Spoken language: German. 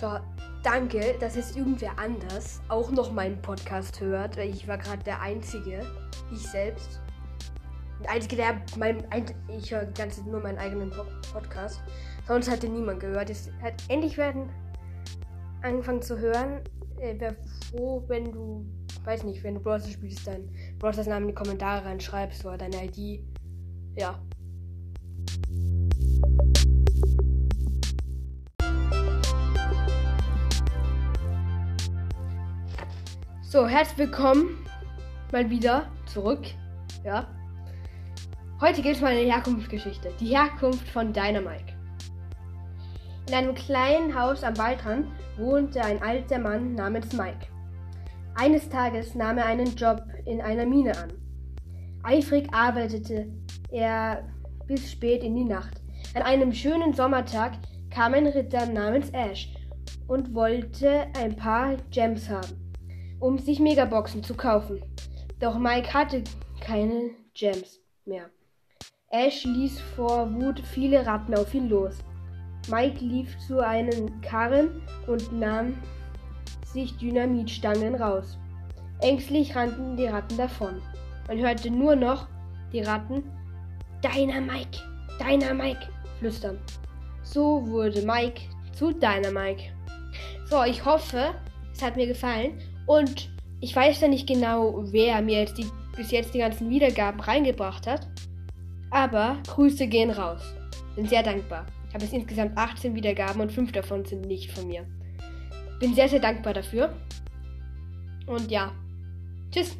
So, danke, dass jetzt irgendwer anders auch noch meinen Podcast hört. weil Ich war gerade der Einzige, ich selbst. Der Einzige, der mein, ein, ich höre ganz nur meinen eigenen Po- Podcast. Sonst hat den niemand gehört. Jetzt hat endlich werden angefangen zu hören. Äh, Wäre froh, wenn du, weiß nicht, wenn du Browser spielst, dann Browsers Namen in die Kommentare reinschreibst oder deine ID. Ja. So, herzlich willkommen mal wieder zurück. Ja. Heute gibt es mal eine Herkunftsgeschichte. Die Herkunft von Dynamike. In einem kleinen Haus am Waldrand wohnte ein alter Mann namens Mike. Eines Tages nahm er einen Job in einer Mine an. Eifrig arbeitete er bis spät in die Nacht. An einem schönen Sommertag kam ein Ritter namens Ash und wollte ein paar Gems haben, um sich Megaboxen zu kaufen. Doch Mike hatte keine Gems mehr. Ash ließ vor Wut viele Ratten auf ihn los. Mike lief zu einem Karren und nahm sich Dynamitstangen raus. Ängstlich rannten die Ratten davon. Man hörte nur noch die Ratten Deiner Mike, deiner Mike flüstern. So wurde Mike zu deiner Mike. So, ich hoffe, es hat mir gefallen und ich weiß ja nicht genau, wer mir jetzt die, bis jetzt die ganzen Wiedergaben reingebracht hat, aber Grüße gehen raus. Bin sehr dankbar. Ich habe jetzt insgesamt 18 Wiedergaben und 5 davon sind nicht von mir. Bin sehr, sehr dankbar dafür. Und ja, tschüss.